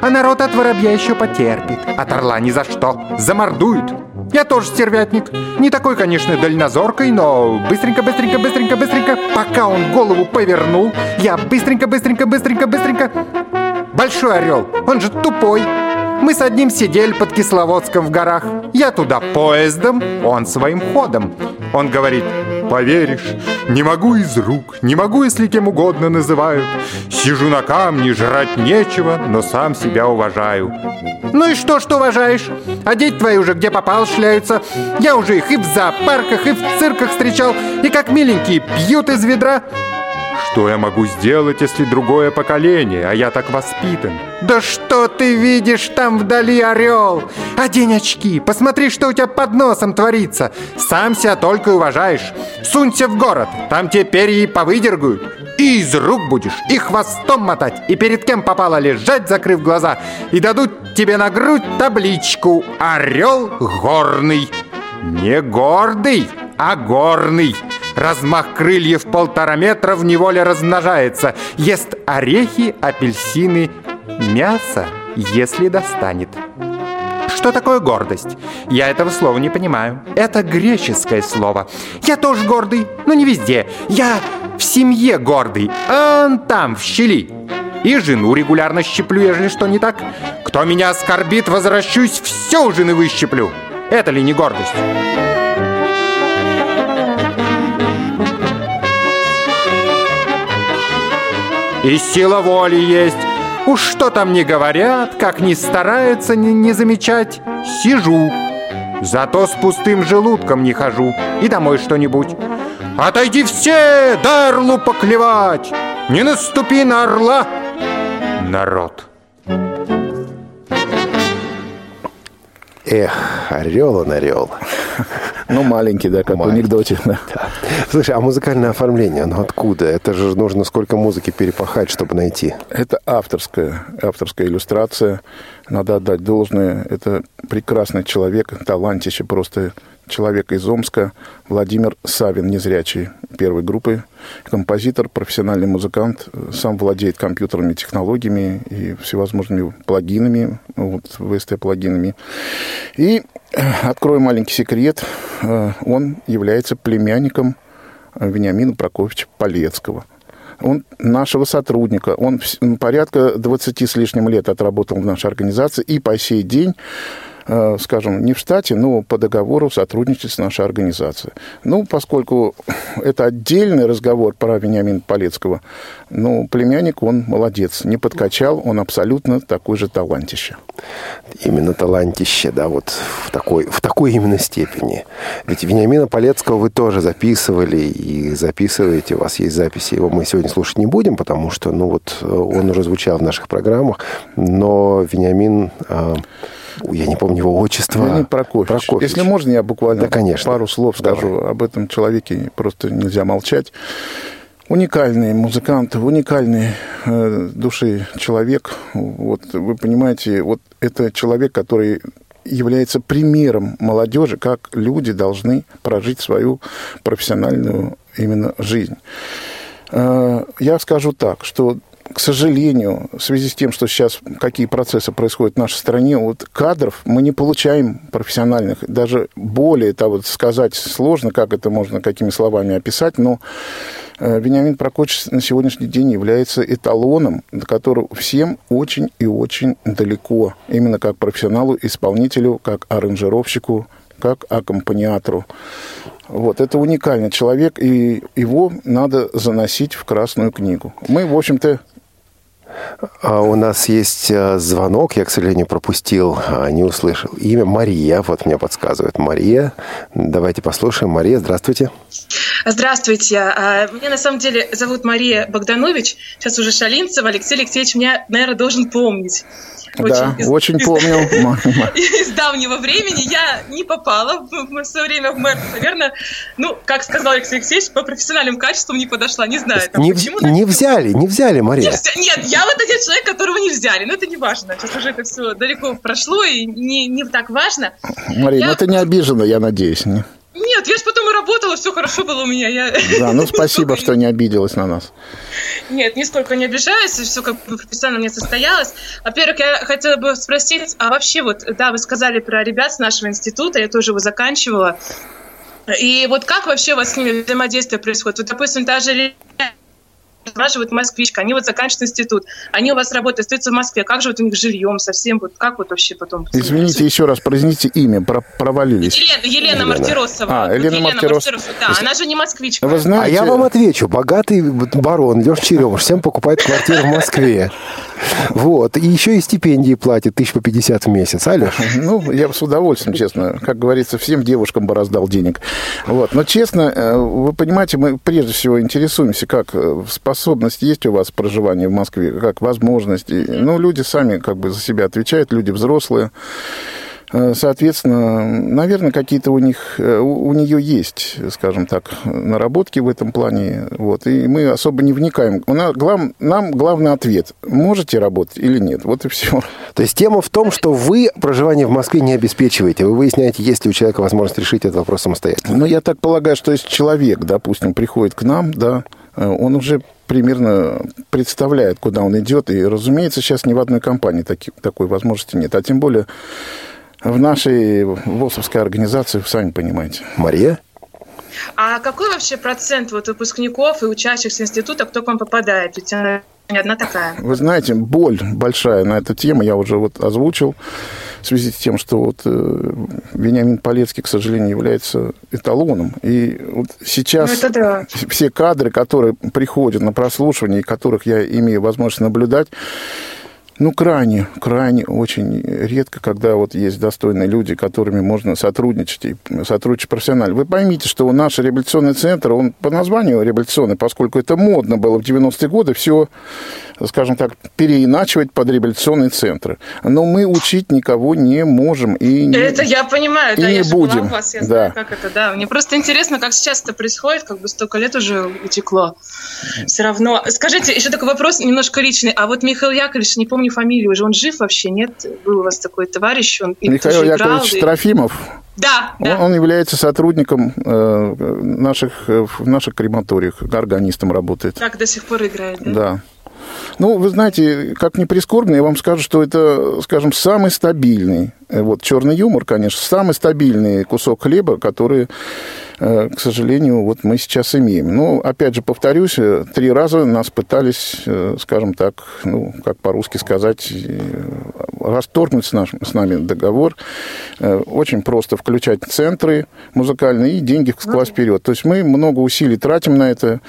А народ от воробья еще потерпит. От орла ни за что. Замордуют. Я тоже стервятник. Не такой, конечно, дальнозоркой, но быстренько, быстренько, быстренько, быстренько, пока он голову повернул, я быстренько, быстренько, быстренько, быстренько. Большой орел, он же тупой. Мы с одним сидели под Кисловодском в горах. Я туда поездом, он своим ходом. Он говорит, поверишь, не могу из рук, не могу, если кем угодно называют. Сижу на камне, жрать нечего, но сам себя уважаю. Ну и что, что уважаешь? А дети твои уже где попал шляются. Я уже их и в зоопарках, и в цирках встречал, и как миленькие пьют из ведра. Что я могу сделать, если другое поколение, а я так воспитан? Да что ты видишь там вдали, орел? Одень очки, посмотри, что у тебя под носом творится. Сам себя только уважаешь. Сунься в город, там тебе перья повыдергают. И из рук будешь, и хвостом мотать, и перед кем попало лежать, закрыв глаза, и дадут тебе на грудь табличку «Орел горный». Не гордый, а горный. Размах крыльев полтора метра в неволе размножается. Ест орехи, апельсины, мясо, если достанет. Что такое гордость? Я этого слова не понимаю. Это греческое слово. Я тоже гордый, но не везде. Я в семье гордый, он там, в щели. И жену регулярно щеплю, ежели что не так. Кто меня оскорбит, возвращусь, все у жены выщеплю. Это ли не гордость? И сила воли есть. Уж что там не говорят, как не стараются не, не замечать, сижу. Зато с пустым желудком не хожу. И домой что-нибудь. Отойди все, да орлу поклевать! Не наступи на орла, народ. Эх, орел он орел. Ну, маленький, да, как маленький. в анекдоте. Да. Да. Слушай, а музыкальное оформление, ну откуда? Это же нужно сколько музыки перепахать, чтобы найти. Это авторская, авторская иллюстрация. Надо отдать должное. Это прекрасный человек, талантище просто человек из Омска, Владимир Савин, незрячий первой группы, композитор, профессиональный музыкант, сам владеет компьютерными технологиями и всевозможными плагинами, вот, VST-плагинами. И открою маленький секрет, э, он является племянником Вениамина Прокофьевича Полецкого – он нашего сотрудника. Он порядка 20 с лишним лет отработал в нашей организации и по сей день Э, скажем, не в штате, но по договору сотрудничать с нашей организацией. Ну, поскольку это отдельный разговор про Вениамина Полецкого, ну, племянник, он молодец, не подкачал, он абсолютно такой же талантище. Именно талантище, да, вот в такой, в такой именно степени. Ведь Вениамина Полецкого вы тоже записывали и записываете, у вас есть записи, его мы сегодня слушать не будем, потому что, ну, вот он уже звучал в наших программах, но Вениамин а, я не помню его отчество. Леонид Прокофьевич. Прокофьевич. Если можно, я буквально да, конечно. пару слов скажу Давай. об этом человеке. Просто нельзя молчать. Уникальный музыкант, уникальный э, души человек. Вот вы понимаете, вот это человек, который является примером молодежи, как люди должны прожить свою профессиональную именно жизнь. Э, я скажу так, что к сожалению, в связи с тем, что сейчас какие процессы происходят в нашей стране, вот кадров мы не получаем профессиональных. Даже более того, сказать сложно, как это можно, какими словами описать, но Э, Вениамин Прокоч на сегодняшний день является эталоном, до которого всем очень и очень далеко. Именно как профессионалу, исполнителю, как аранжировщику, как аккомпаниатору. Вот, это уникальный человек, и его надо заносить в Красную книгу. Мы, в общем-то, у нас есть э, звонок, я, к сожалению, пропустил, а, не услышал. Имя Мария, вот мне подсказывает Мария. Давайте послушаем. Мария, здравствуйте. Здравствуйте. А, меня на самом деле зовут Мария Богданович, сейчас уже Шалинцева. Алексей Алексеевич меня, наверное, должен помнить. Да, очень, очень из, помню. Из давнего времени я не попала в свое время в мэр. Наверное, ну, как сказал Алексей Алексеевич, по профессиональным качествам не подошла. Не знаю. Там, не, почему, не взяли, не взяли, Мария. Не, нет, я вот один человек, которого не взяли. Но это не важно. Сейчас уже это все далеко прошло и не, не так важно. Мария, я... ну ты не обижена, я надеюсь. Не? Нет, я же потом и работала, все хорошо было у меня. Я... Да, ну спасибо, что не обиделась на нас. Нет, нисколько не обижаюсь, все как бы профессионально мне состоялось. Во-первых, я хотела бы спросить, а вообще вот, да, вы сказали про ребят с нашего института, я тоже его заканчивала. И вот как вообще у вас с ними взаимодействие происходит? Вот, допустим, та же спрашивают москвичка, они вот заканчивают институт, они у вас работают, остаются в Москве, как же вот у них жильем совсем, вот как вот вообще потом? Извините, еще раз произнесите имя, про провалились. Елена, Елена, Елена. Мартиросова. А, Елена, Елена Мартиросова. Мартиросова. Да, она же не москвичка. Вы знаете... А я вам отвечу, богатый барон Леш Черемуш всем покупает квартиру в Москве. Вот. И еще и стипендии платит тысяч по 50 в месяц. А, Леш? Ну, я бы с удовольствием, честно. Как говорится, всем девушкам бы раздал денег. Вот. Но, честно, э, вы понимаете, мы прежде всего интересуемся, как э, способность есть у вас проживания в Москве, как возможности. Ну, люди сами как бы за себя отвечают, люди взрослые. Э, соответственно, наверное, какие-то у них, э, у нее есть, скажем так, наработки в этом плане. Вот, и мы особо не вникаем. У нас, глав, нам главный ответ, можете работать или нет. Вот и все. То есть тема в том, что вы проживание в Москве не обеспечиваете. Вы выясняете, есть ли у человека возможность решить этот вопрос самостоятельно. Ну, я так полагаю, что если человек, допустим, приходит к нам, да, он уже примерно представляет, куда он идет. И, разумеется, сейчас ни в одной компании таки, такой возможности нет. А тем более в нашей ВОСовской организации, вы сами понимаете. Мария? А какой вообще процент вот выпускников и учащихся института, кто к вам попадает? Ведь она не одна такая. Вы знаете, боль большая на эту тему я уже вот озвучил в связи с тем, что вот э, Вениамин Полецкий, к сожалению, является эталоном. И вот сейчас ну, да. все кадры, которые приходят на прослушивание, которых я имею возможность наблюдать, ну, крайне, крайне, очень редко, когда вот есть достойные люди, которыми можно сотрудничать и сотрудничать профессионально. Вы поймите, что наш реабилитационный центр, он по названию реабилитационный, поскольку это модно было в 90-е годы, все, скажем так, переиначивать под реабилитационные центры. Но мы учить никого не можем и не Это я понимаю, и да, не я будем. у вас, я да. знаю, как это, да. Мне просто интересно, как сейчас это происходит, как бы столько лет уже утекло. Все равно. Скажите, еще такой вопрос немножко личный. А вот Михаил Яковлевич, не помню фамилию уже, он жив вообще, нет? Был у вас такой товарищ, он Михаил Яковлевич и... Трофимов. Да, да. Он, он является сотрудником э, наших, э, в наших крематориях, органистом работает. Так, до сих пор играет, да? Да. Ну, вы знаете, как ни прискорбно, я вам скажу, что это, скажем, самый стабильный, э, вот черный юмор, конечно, самый стабильный кусок хлеба, который Э, к сожалению, вот мы сейчас имеем. Но, опять же, повторюсь, э, три раза нас пытались, скажем так, ну, как по-русски сказать, расторгнуть с, наш, с нами договор. Очень просто включать центры музыкальные и деньги класть вперед. То есть мы много усилий тратим на это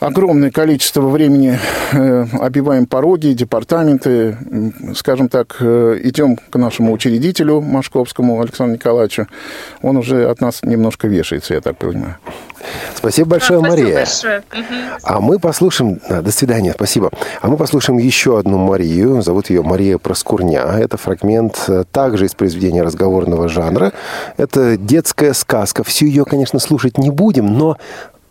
огромное количество времени э, обиваем пороги, департаменты, скажем так, э, идем к нашему учредителю Машковскому Александру Николаевичу. Он уже от нас немножко вешается, я так понимаю. Спасибо большое, да, спасибо Мария. Большое. А мы послушаем... До свидания, спасибо. А мы послушаем еще одну Марию. Зовут ее Мария Проскурня. Это фрагмент э, также из произведения разговорного жанра. Это детская сказка. Всю ее, конечно, слушать не будем, но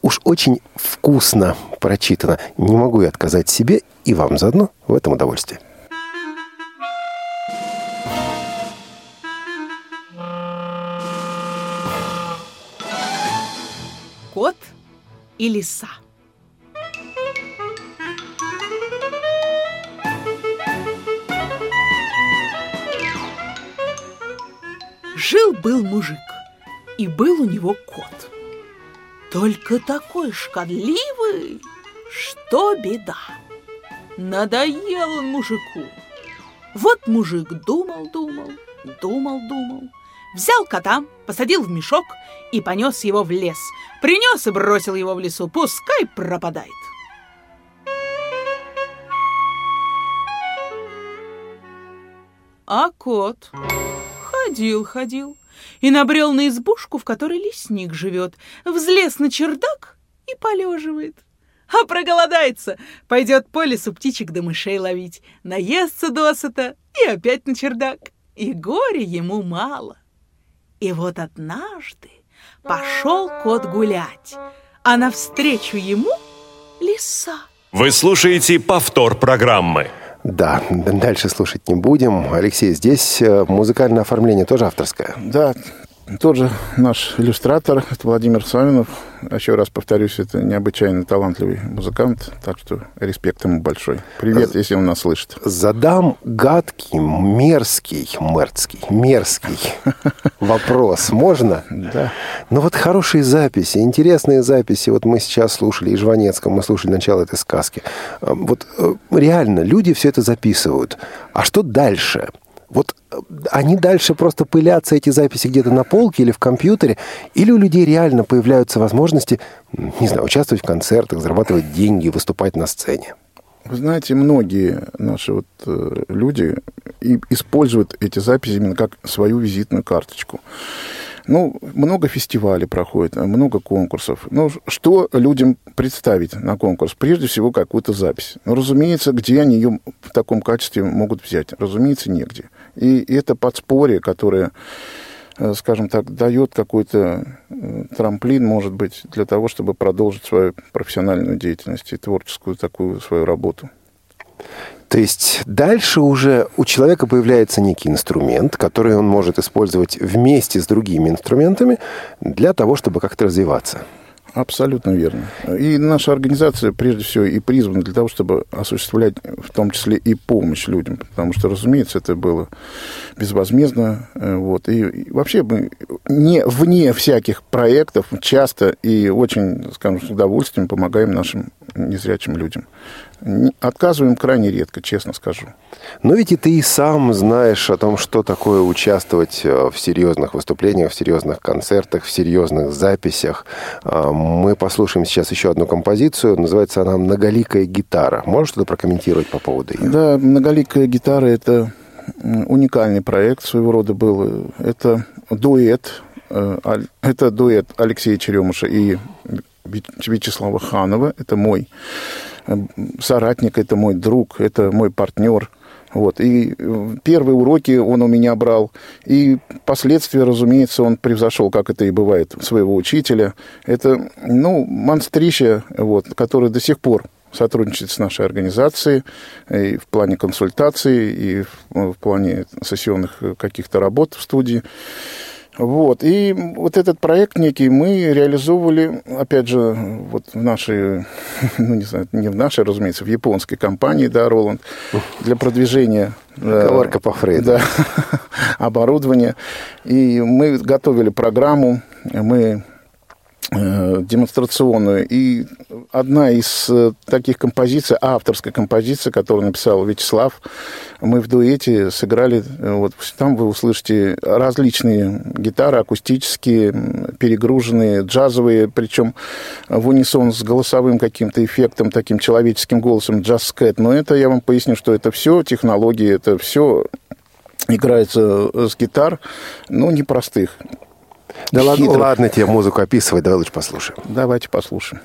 уж очень вкусно прочитано. Не могу я отказать себе и вам заодно в этом удовольствии. Кот и лиса. Жил-был мужик, и был у него кот – только такой шкодливый, что беда. Надоел он мужику. Вот мужик думал-думал, думал-думал, взял кота, посадил в мешок и понес его в лес. Принес и бросил его в лесу, пускай пропадает. А кот ходил-ходил и набрел на избушку, в которой лесник живет, взлез на чердак и полеживает. А проголодается, пойдет по лесу птичек да мышей ловить, наестся досыта и опять на чердак. И горе ему мало. И вот однажды пошел кот гулять, а навстречу ему лиса. Вы слушаете повтор программы. Да, дальше слушать не будем. Алексей, здесь э, музыкальное оформление тоже авторское? Да, тот же наш иллюстратор, это Владимир Савинов. Еще раз повторюсь, это необычайно талантливый музыкант, так что респект ему большой. Привет, если он нас слышит. Задам гадкий, мерзкий, мерзкий, мерзкий вопрос. Можно? Да. Ну вот хорошие записи, интересные записи. Вот мы сейчас слушали и Жванецкого, мы слушали начало этой сказки. А, вот э, реально, люди все это записывают. А что дальше? Вот э, они дальше просто пылятся, эти записи где-то на полке или в компьютере, или у людей реально появляются возможности, не знаю, участвовать в концертах, зарабатывать деньги, выступать на сцене. Вы знаете, многие наши вот э, люди используют эти записи именно как свою визитную карточку. Ну, много фестивалей проходит, много конкурсов. Ну, что людям представить на конкурс? Прежде всего, какую-то запись. Ну, разумеется, где они ее в таком качестве могут взять? Разумеется, негде. И это подспорье, которое, э, скажем так, дает какой-то э, трамплин, может быть, для того, чтобы продолжить свою профессиональную деятельность и творческую такую свою работу. То есть дальше уже у человека появляется некий инструмент, который он может использовать вместе с другими инструментами для того, чтобы как-то развиваться. Абсолютно верно. И наша организация, прежде всего, и призвана для того, чтобы осуществлять в том числе и помощь людям, потому что, разумеется, это было безвозмездно. Э, вот. И, вообще мы не, вне всяких проектов часто и очень, скажем, с удовольствием помогаем нашим незрячим людям. Отказываем крайне редко, честно скажу. Но ведь и ты и сам знаешь о том, что такое участвовать э, в серьезных выступлениях, в серьезных концертах, в серьезных записях. А, мы послушаем сейчас еще одну композицию. Называется она «Многоликая гитара». Можешь что-то прокомментировать по поводу ее? Да, «Многоликая гитара» — это уникальный проект своего рода был. Это дуэт. Э, это дуэт Алексея Черемуша и Вячеслава Ханова. Это мой соратник, это мой друг, это мой партнер. Вот. И э, первые уроки он у меня брал. И последствия, разумеется, он превзошел, как это и бывает, своего учителя. Это, ну, монстрище, вот, который до сих пор сотрудничает с нашей организацией и в плане консультаций, и в плане сессионных каких-то работ в студии. Вот. И вот этот проект некий мы реализовывали, опять же, вот в нашей, ну, не знаю, не в нашей, разумеется, в японской компании, да, Роланд, для продвижения... Коварка по Фрейду. Да, оборудования. И мы готовили программу, мы Э, демонстрационную. И одна из э, таких композиций, авторская композиция, которую написал Вячеслав, мы в дуэте сыграли, э, вот там вы услышите различные гитары, акустические, перегруженные, джазовые, причем в унисон с голосовым каким-то эффектом, таким человеческим голосом, джаз-скэт. Но это, я вам поясню, что это все технологии, это все играется с гитар, но непростых. Да ладно, ладно тебе музыку описывать, давай лучше послушаем. Давайте послушаем.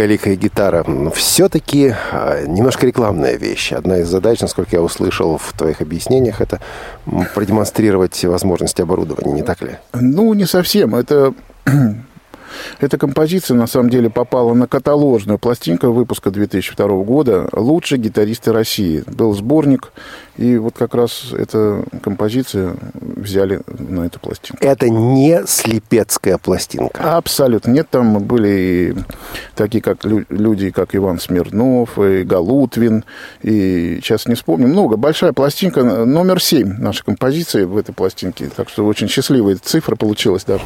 Многоликая гитара. Все-таки а, немножко рекламная вещь. Одна из задач, насколько я услышал в твоих объяснениях, это продемонстрировать возможности оборудования, не так ли? Ну, не совсем. Это эта композиция, на самом деле, попала на каталожную пластинку выпуска 2002 года «Лучшие гитаристы России». Был сборник, и вот как раз эта композиция взяли на эту пластинку. Это не слепецкая пластинка? Абсолютно. Нет, там были такие как люди, как Иван Смирнов, и Галутвин, и сейчас не вспомню. Много. Большая пластинка, номер семь нашей композиции в этой пластинке. Так что очень счастливая цифра получилась даже.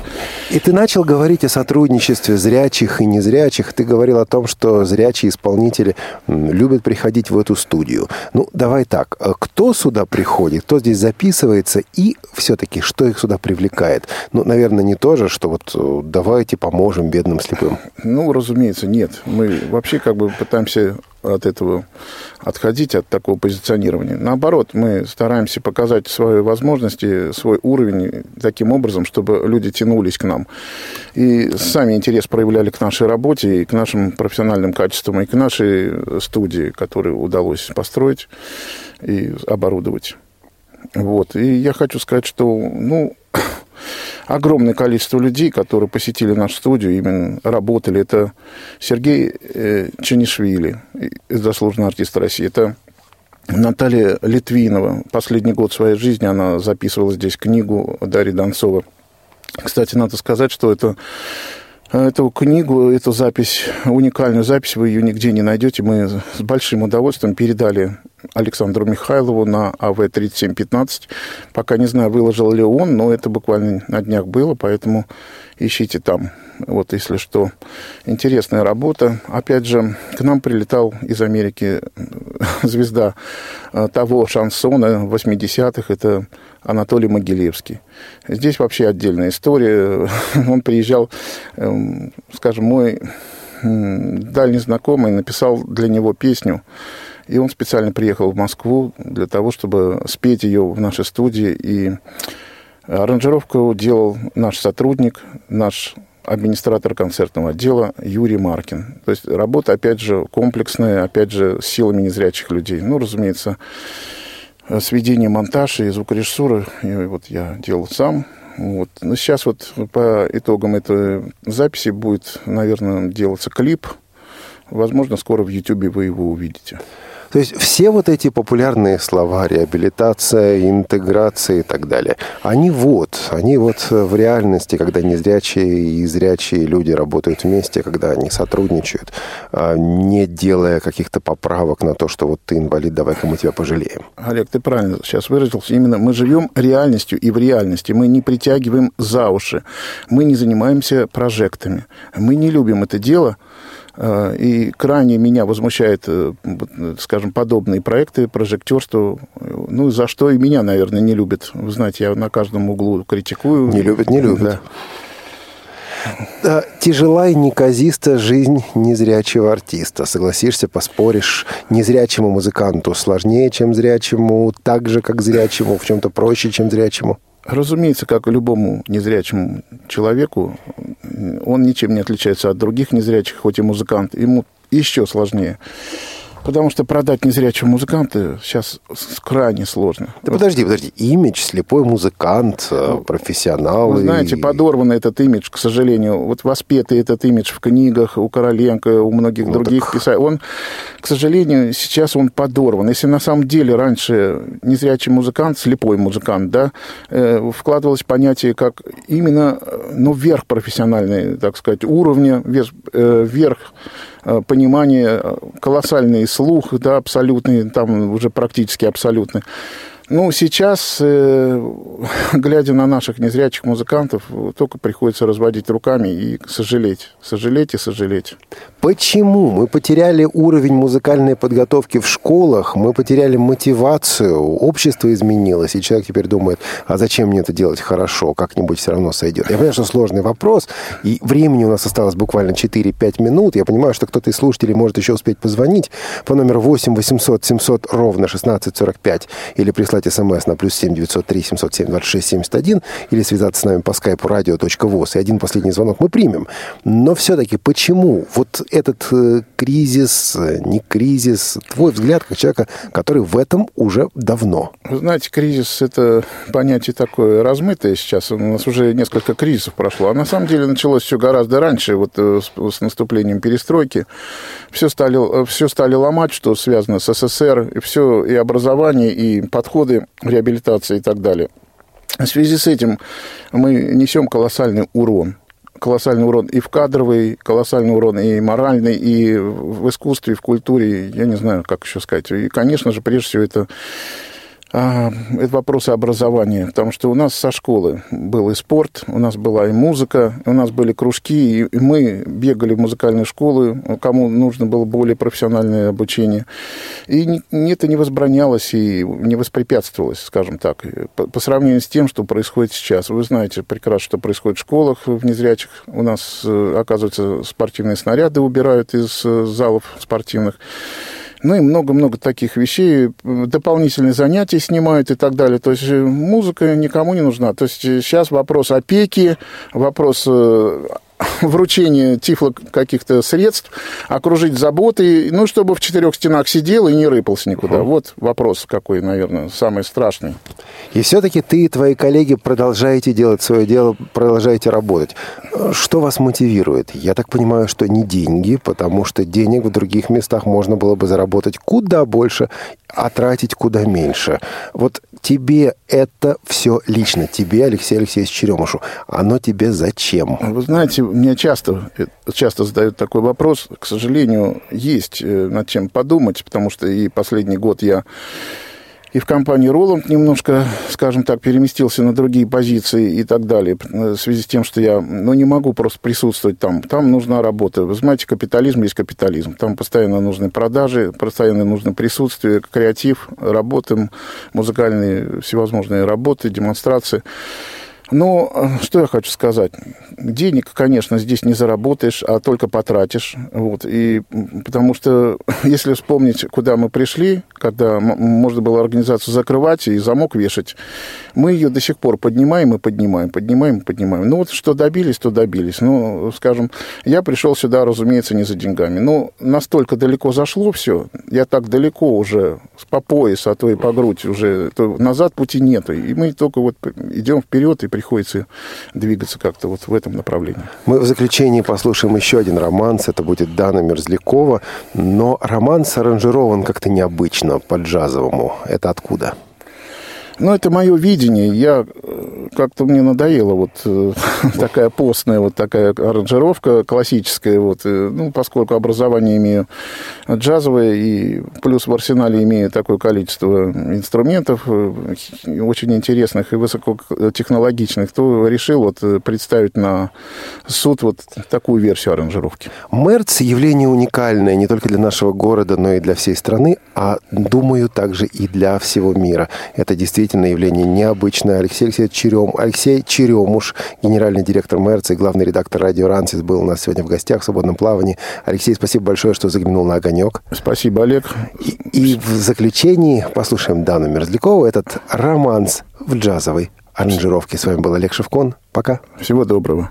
И ты начал говорить о сотрудничестве зрячих и незрячих. Ты говорил о том, что зрячие исполнители любят приходить в эту студию. Ну, давай так. Кто кто сюда приходит, кто здесь записывается, и все-таки что их сюда привлекает. Ну, наверное, не то же, что вот э, давайте поможем бедным слепым. Ну, разумеется, нет. Мы вообще как бы пытаемся от этого отходить, от такого позиционирования. Наоборот, мы стараемся показать свои возможности, свой уровень таким образом, чтобы люди тянулись к нам. И сами интерес проявляли к нашей работе, и к нашим профессиональным качествам, и к нашей студии, которую удалось построить и оборудовать. Вот. И я хочу сказать, что, ну, огромное количество людей, которые посетили нашу студию, именно работали. Это Сергей э, Чанишвили, заслуженный артист России. Это Наталья Литвинова. Последний год своей жизни она записывала здесь книгу Дарьи Донцова. Кстати, надо сказать, что это эту книгу, эту запись, уникальную запись, вы ее нигде не найдете. Мы с большим удовольствием передали Александру Михайлову на АВ-3715. Пока не знаю, выложил ли он, но это буквально на днях было, поэтому ищите там. Вот, если что. Интересная работа. Опять же, к нам прилетал из Америки звезда э, того шансона 80-х. Это Анатолий Могилевский. Здесь вообще отдельная история. Он приезжал, эм, скажем, мой дальний знакомый написал для него песню и он специально приехал в Москву для того, чтобы спеть ее в нашей студии. И аранжировку делал наш сотрудник, наш администратор концертного отдела Юрий Маркин. То есть работа, опять же, комплексная, опять же, с силами незрячих людей. Ну, разумеется, сведение, монтаж и звукорежиссура и вот я делал сам. Вот. Но сейчас вот по итогам этой записи будет, наверное, делаться клип. Возможно, скоро в YouTube вы его увидите. То есть все вот эти популярные слова, реабилитация, интеграция и так далее, они вот, они вот в реальности, когда незрячие и зрячие люди работают вместе, когда они сотрудничают, а, не делая каких-то поправок на то, что вот ты инвалид, давай-ка мы тебя пожалеем. Олег, ты правильно сейчас выразился. Именно мы живем реальностью и в реальности. Мы не притягиваем за уши. Мы не занимаемся прожектами. Мы не любим это дело, Э, и крайне меня возмущает, э, скажем, подобные проекты, прожектерство, ну, за что и меня, наверное, не любят. Вы знаете, я на каждом углу критикую. Не любят, не любят. Да. Тяжела и неказиста жизнь незрячего артиста. Согласишься, поспоришь. Незрячему музыканту сложнее, чем зрячему, так же, как зрячему, в чем-то проще, чем зрячему. Разумеется, как и любому незрячему человеку, он ничем не отличается от других незрячих, хоть и музыкант. Ему еще сложнее. Потому что продать незрячего музыканта сейчас крайне сложно. Да вот. подожди, подожди. Имидж, слепой музыкант, э, ну, профессионал. Вы знаете, подорван этот имидж, к сожалению. Вот воспетый этот имидж в книгах у Короленко, у многих ну, других так... писателей. Он, к сожалению, сейчас он подорван. Если на самом деле раньше незрячий музыкант, слепой музыкант, да, э, вкладывалось понятие как именно, э, ну, верх профессиональный, так сказать, уровня, верх Э, понимание, э, колоссальный слух, да, абсолютный, там уже практически абсолютный. Ну, сейчас, э, глядя на наших незрячих музыкантов, только приходится разводить руками и сожалеть, сожалеть и сожалеть. Почему? Мы потеряли уровень музыкальной подготовки в школах, мы потеряли мотивацию, общество изменилось, и человек теперь думает, а зачем мне это делать хорошо, как-нибудь все равно сойдет. Я понимаю, что сложный вопрос, и времени у нас осталось буквально 4-5 минут. Я понимаю, что кто-то из слушателей может еще успеть позвонить по номеру 8 800 700 ровно 1645 или прислать прислать смс на плюс 7 903 707 26 71 или связаться с нами по скайпу radio.voz. И один последний звонок мы примем. Но все-таки почему вот этот э, кризис, э, не кризис, твой взгляд как человека, который в этом уже давно? Знаете, кризис – это понятие такое размытое сейчас. У нас уже несколько кризисов прошло. А на самом деле началось все гораздо раньше, вот э, с, с наступлением перестройки. Все стали, э, все стали ломать, что связано с СССР, и все, и образование, и подходы реабилитации и так далее. В связи с этим мы несем колоссальный урон колоссальный урон и в кадровый, колоссальный урон и моральный, и в искусстве, и в культуре, я не знаю, как еще сказать. И, конечно же, прежде всего, это это вопросы образования, потому что у нас со школы был и спорт, у нас была и музыка, у нас были кружки, и мы бегали в музыкальные школы, кому нужно было более профессиональное обучение. И это не возбранялось и не воспрепятствовалось, скажем так, по, сравнению с тем, что происходит сейчас. Вы знаете прекрасно, что происходит в школах в незрячих. У нас, э, оказывается, спортивные снаряды убирают из э, залов спортивных ну и много-много таких вещей, дополнительные занятия снимают и так далее. То есть э, музыка никому не нужна. То есть сейчас вопрос опеки, вопрос э, вручение тифло каких-то средств, окружить заботой, ну, чтобы в четырех стенах сидел и не рыпался никуда. Угу. Вот вопрос какой, наверное, самый страшный. И все-таки ты и твои коллеги продолжаете делать свое дело, продолжаете работать. Что вас мотивирует? Я так понимаю, что не деньги, потому что денег в других местах можно было бы заработать куда больше, а тратить куда меньше. Вот тебе это все лично, тебе, Алексей Алексеевич Черемушу, оно тебе зачем? Вы знаете, мне часто, часто задают такой вопрос. К сожалению, есть э, над чем подумать, потому что и последний год я и в компании Роланд немножко, скажем так, переместился на другие позиции и так далее, в связи с тем, что я ну, не могу просто присутствовать там. Там нужна работа. Вы знаете, капитализм есть капитализм. Там постоянно нужны продажи, постоянно нужно присутствие, креатив, работы, музыкальные всевозможные работы, демонстрации. Ну, что я хочу сказать. Денег, конечно, здесь не заработаешь, а только потратишь. Вот. И потому что, если вспомнить, куда мы пришли, когда можно было организацию закрывать и замок вешать, мы ее до сих пор поднимаем и поднимаем, поднимаем и поднимаем. Ну, вот что добились, то добились. Ну, скажем, я пришел сюда, разумеется, не за деньгами. Но настолько далеко зашло все, я так далеко уже по пояс, а то и по грудь уже, то назад пути нету. И мы только вот идем вперед и приходится двигаться как-то вот в этом направлении. Мы в заключении послушаем еще один романс. Это будет Дана Мерзлякова. Но романс аранжирован как-то необычно, по-джазовому. Это откуда? Ну, это мое видение. Я э, как-то мне надоело вот э, такая постная вот такая аранжировка классическая. Вот, э, ну, поскольку образование имею джазовое и плюс в арсенале имею такое количество инструментов очень интересных и высокотехнологичных, то решил вот представить на суд вот такую версию аранжировки. Мерц – явление уникальное не только для нашего города, но и для всей страны, а, думаю, также и для всего мира. Это действительно действительно явление необычное. Алексей Алексеевич Черем, Алексей Черемуш, генеральный директор МЭРЦ и главный редактор радио «Рансис» был у нас сегодня в гостях в свободном плавании. Алексей, спасибо большое, что заглянул на огонек. Спасибо, Олег. И, и в заключении послушаем Дану Мерзлякова этот романс в джазовой аранжировке. С вами был Олег Шевкон. Пока. Всего доброго.